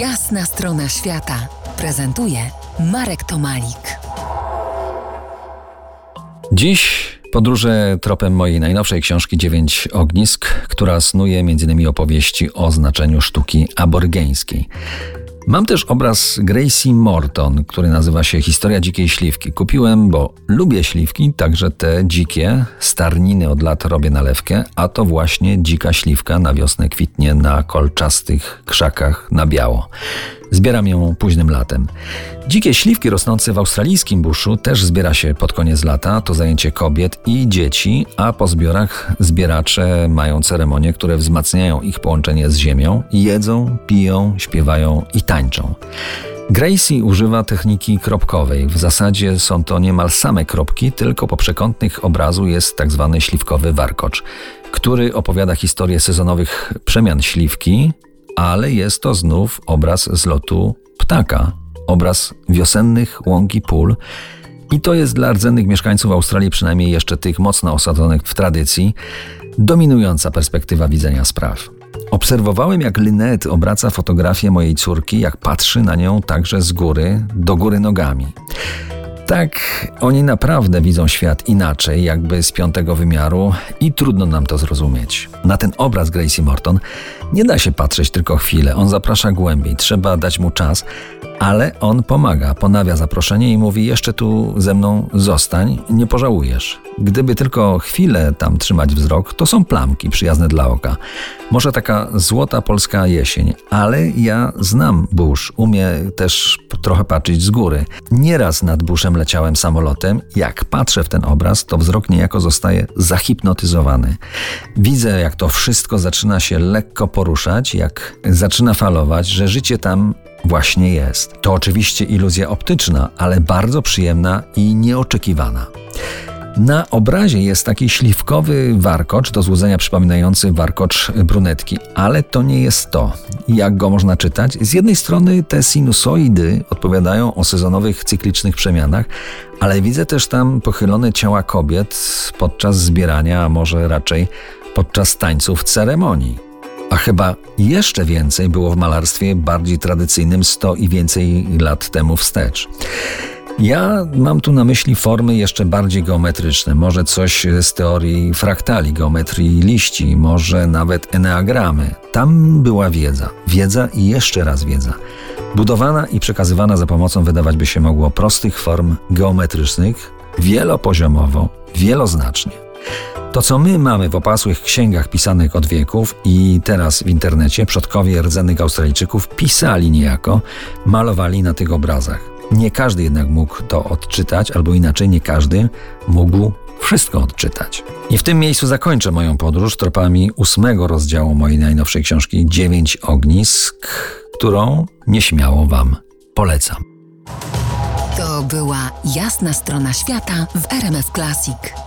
Jasna strona świata prezentuje Marek Tomalik. Dziś podróże tropem mojej najnowszej książki Dziewięć ognisk, która snuje m.in. opowieści o znaczeniu sztuki aborgeńskiej. Mam też obraz Gracie Morton, który nazywa się Historia dzikiej śliwki. Kupiłem, bo lubię śliwki, także te dzikie, starniny od lat robię nalewkę, a to właśnie dzika śliwka na wiosnę kwitnie na kolczastych krzakach na biało. Zbieram ją późnym latem. Dzikie śliwki rosnące w australijskim buszu też zbiera się pod koniec lata. To zajęcie kobiet i dzieci, a po zbiorach zbieracze mają ceremonie, które wzmacniają ich połączenie z ziemią. Jedzą, piją, śpiewają i tańczą. Gracie używa techniki kropkowej. W zasadzie są to niemal same kropki, tylko po przekątnych obrazu jest tak zwany śliwkowy warkocz, który opowiada historię sezonowych przemian śliwki, ale jest to znów obraz z lotu ptaka, obraz wiosennych łąk i pól. I to jest dla rdzennych mieszkańców Australii, przynajmniej jeszcze tych mocno osadzonych w tradycji, dominująca perspektywa widzenia spraw. Obserwowałem, jak Lynette obraca fotografię mojej córki, jak patrzy na nią także z góry, do góry nogami. Tak, oni naprawdę widzą świat inaczej, jakby z piątego wymiaru i trudno nam to zrozumieć. Na ten obraz Gracie Morton nie da się patrzeć tylko chwilę, on zaprasza głębiej, trzeba dać mu czas, ale on pomaga, ponawia zaproszenie i mówi: Jeszcze tu ze mną zostań, nie pożałujesz. Gdyby tylko chwilę tam trzymać wzrok, to są plamki przyjazne dla oka. Może taka złota polska jesień, ale ja znam burz, umie też trochę patrzeć z góry. Nieraz nad buszem leciałem samolotem. Jak patrzę w ten obraz, to wzrok niejako zostaje zahipnotyzowany. Widzę, jak to wszystko zaczyna się lekko poruszać, jak zaczyna falować, że życie tam właśnie jest. To oczywiście iluzja optyczna, ale bardzo przyjemna i nieoczekiwana. Na obrazie jest taki śliwkowy warkocz, do złudzenia przypominający warkocz brunetki, ale to nie jest to. Jak go można czytać? Z jednej strony te sinusoidy odpowiadają o sezonowych, cyklicznych przemianach, ale widzę też tam pochylone ciała kobiet podczas zbierania, a może raczej podczas tańców ceremonii. A chyba jeszcze więcej było w malarstwie bardziej tradycyjnym 100 i więcej lat temu wstecz. Ja mam tu na myśli formy jeszcze bardziej geometryczne, może coś z teorii fraktali, geometrii liści, może nawet eneagramy. Tam była wiedza, wiedza i jeszcze raz wiedza. Budowana i przekazywana za pomocą, wydawać by się mogło, prostych form geometrycznych, wielopoziomowo, wieloznacznie. To, co my mamy w opasłych księgach pisanych od wieków i teraz w internecie, przodkowie rdzennych Australijczyków pisali niejako, malowali na tych obrazach. Nie każdy jednak mógł to odczytać, albo inaczej, nie każdy mógł wszystko odczytać. I w tym miejscu zakończę moją podróż tropami ósmego rozdziału mojej najnowszej książki Dziewięć ognisk, którą nieśmiało Wam polecam. To była jasna strona świata w RMF Classic.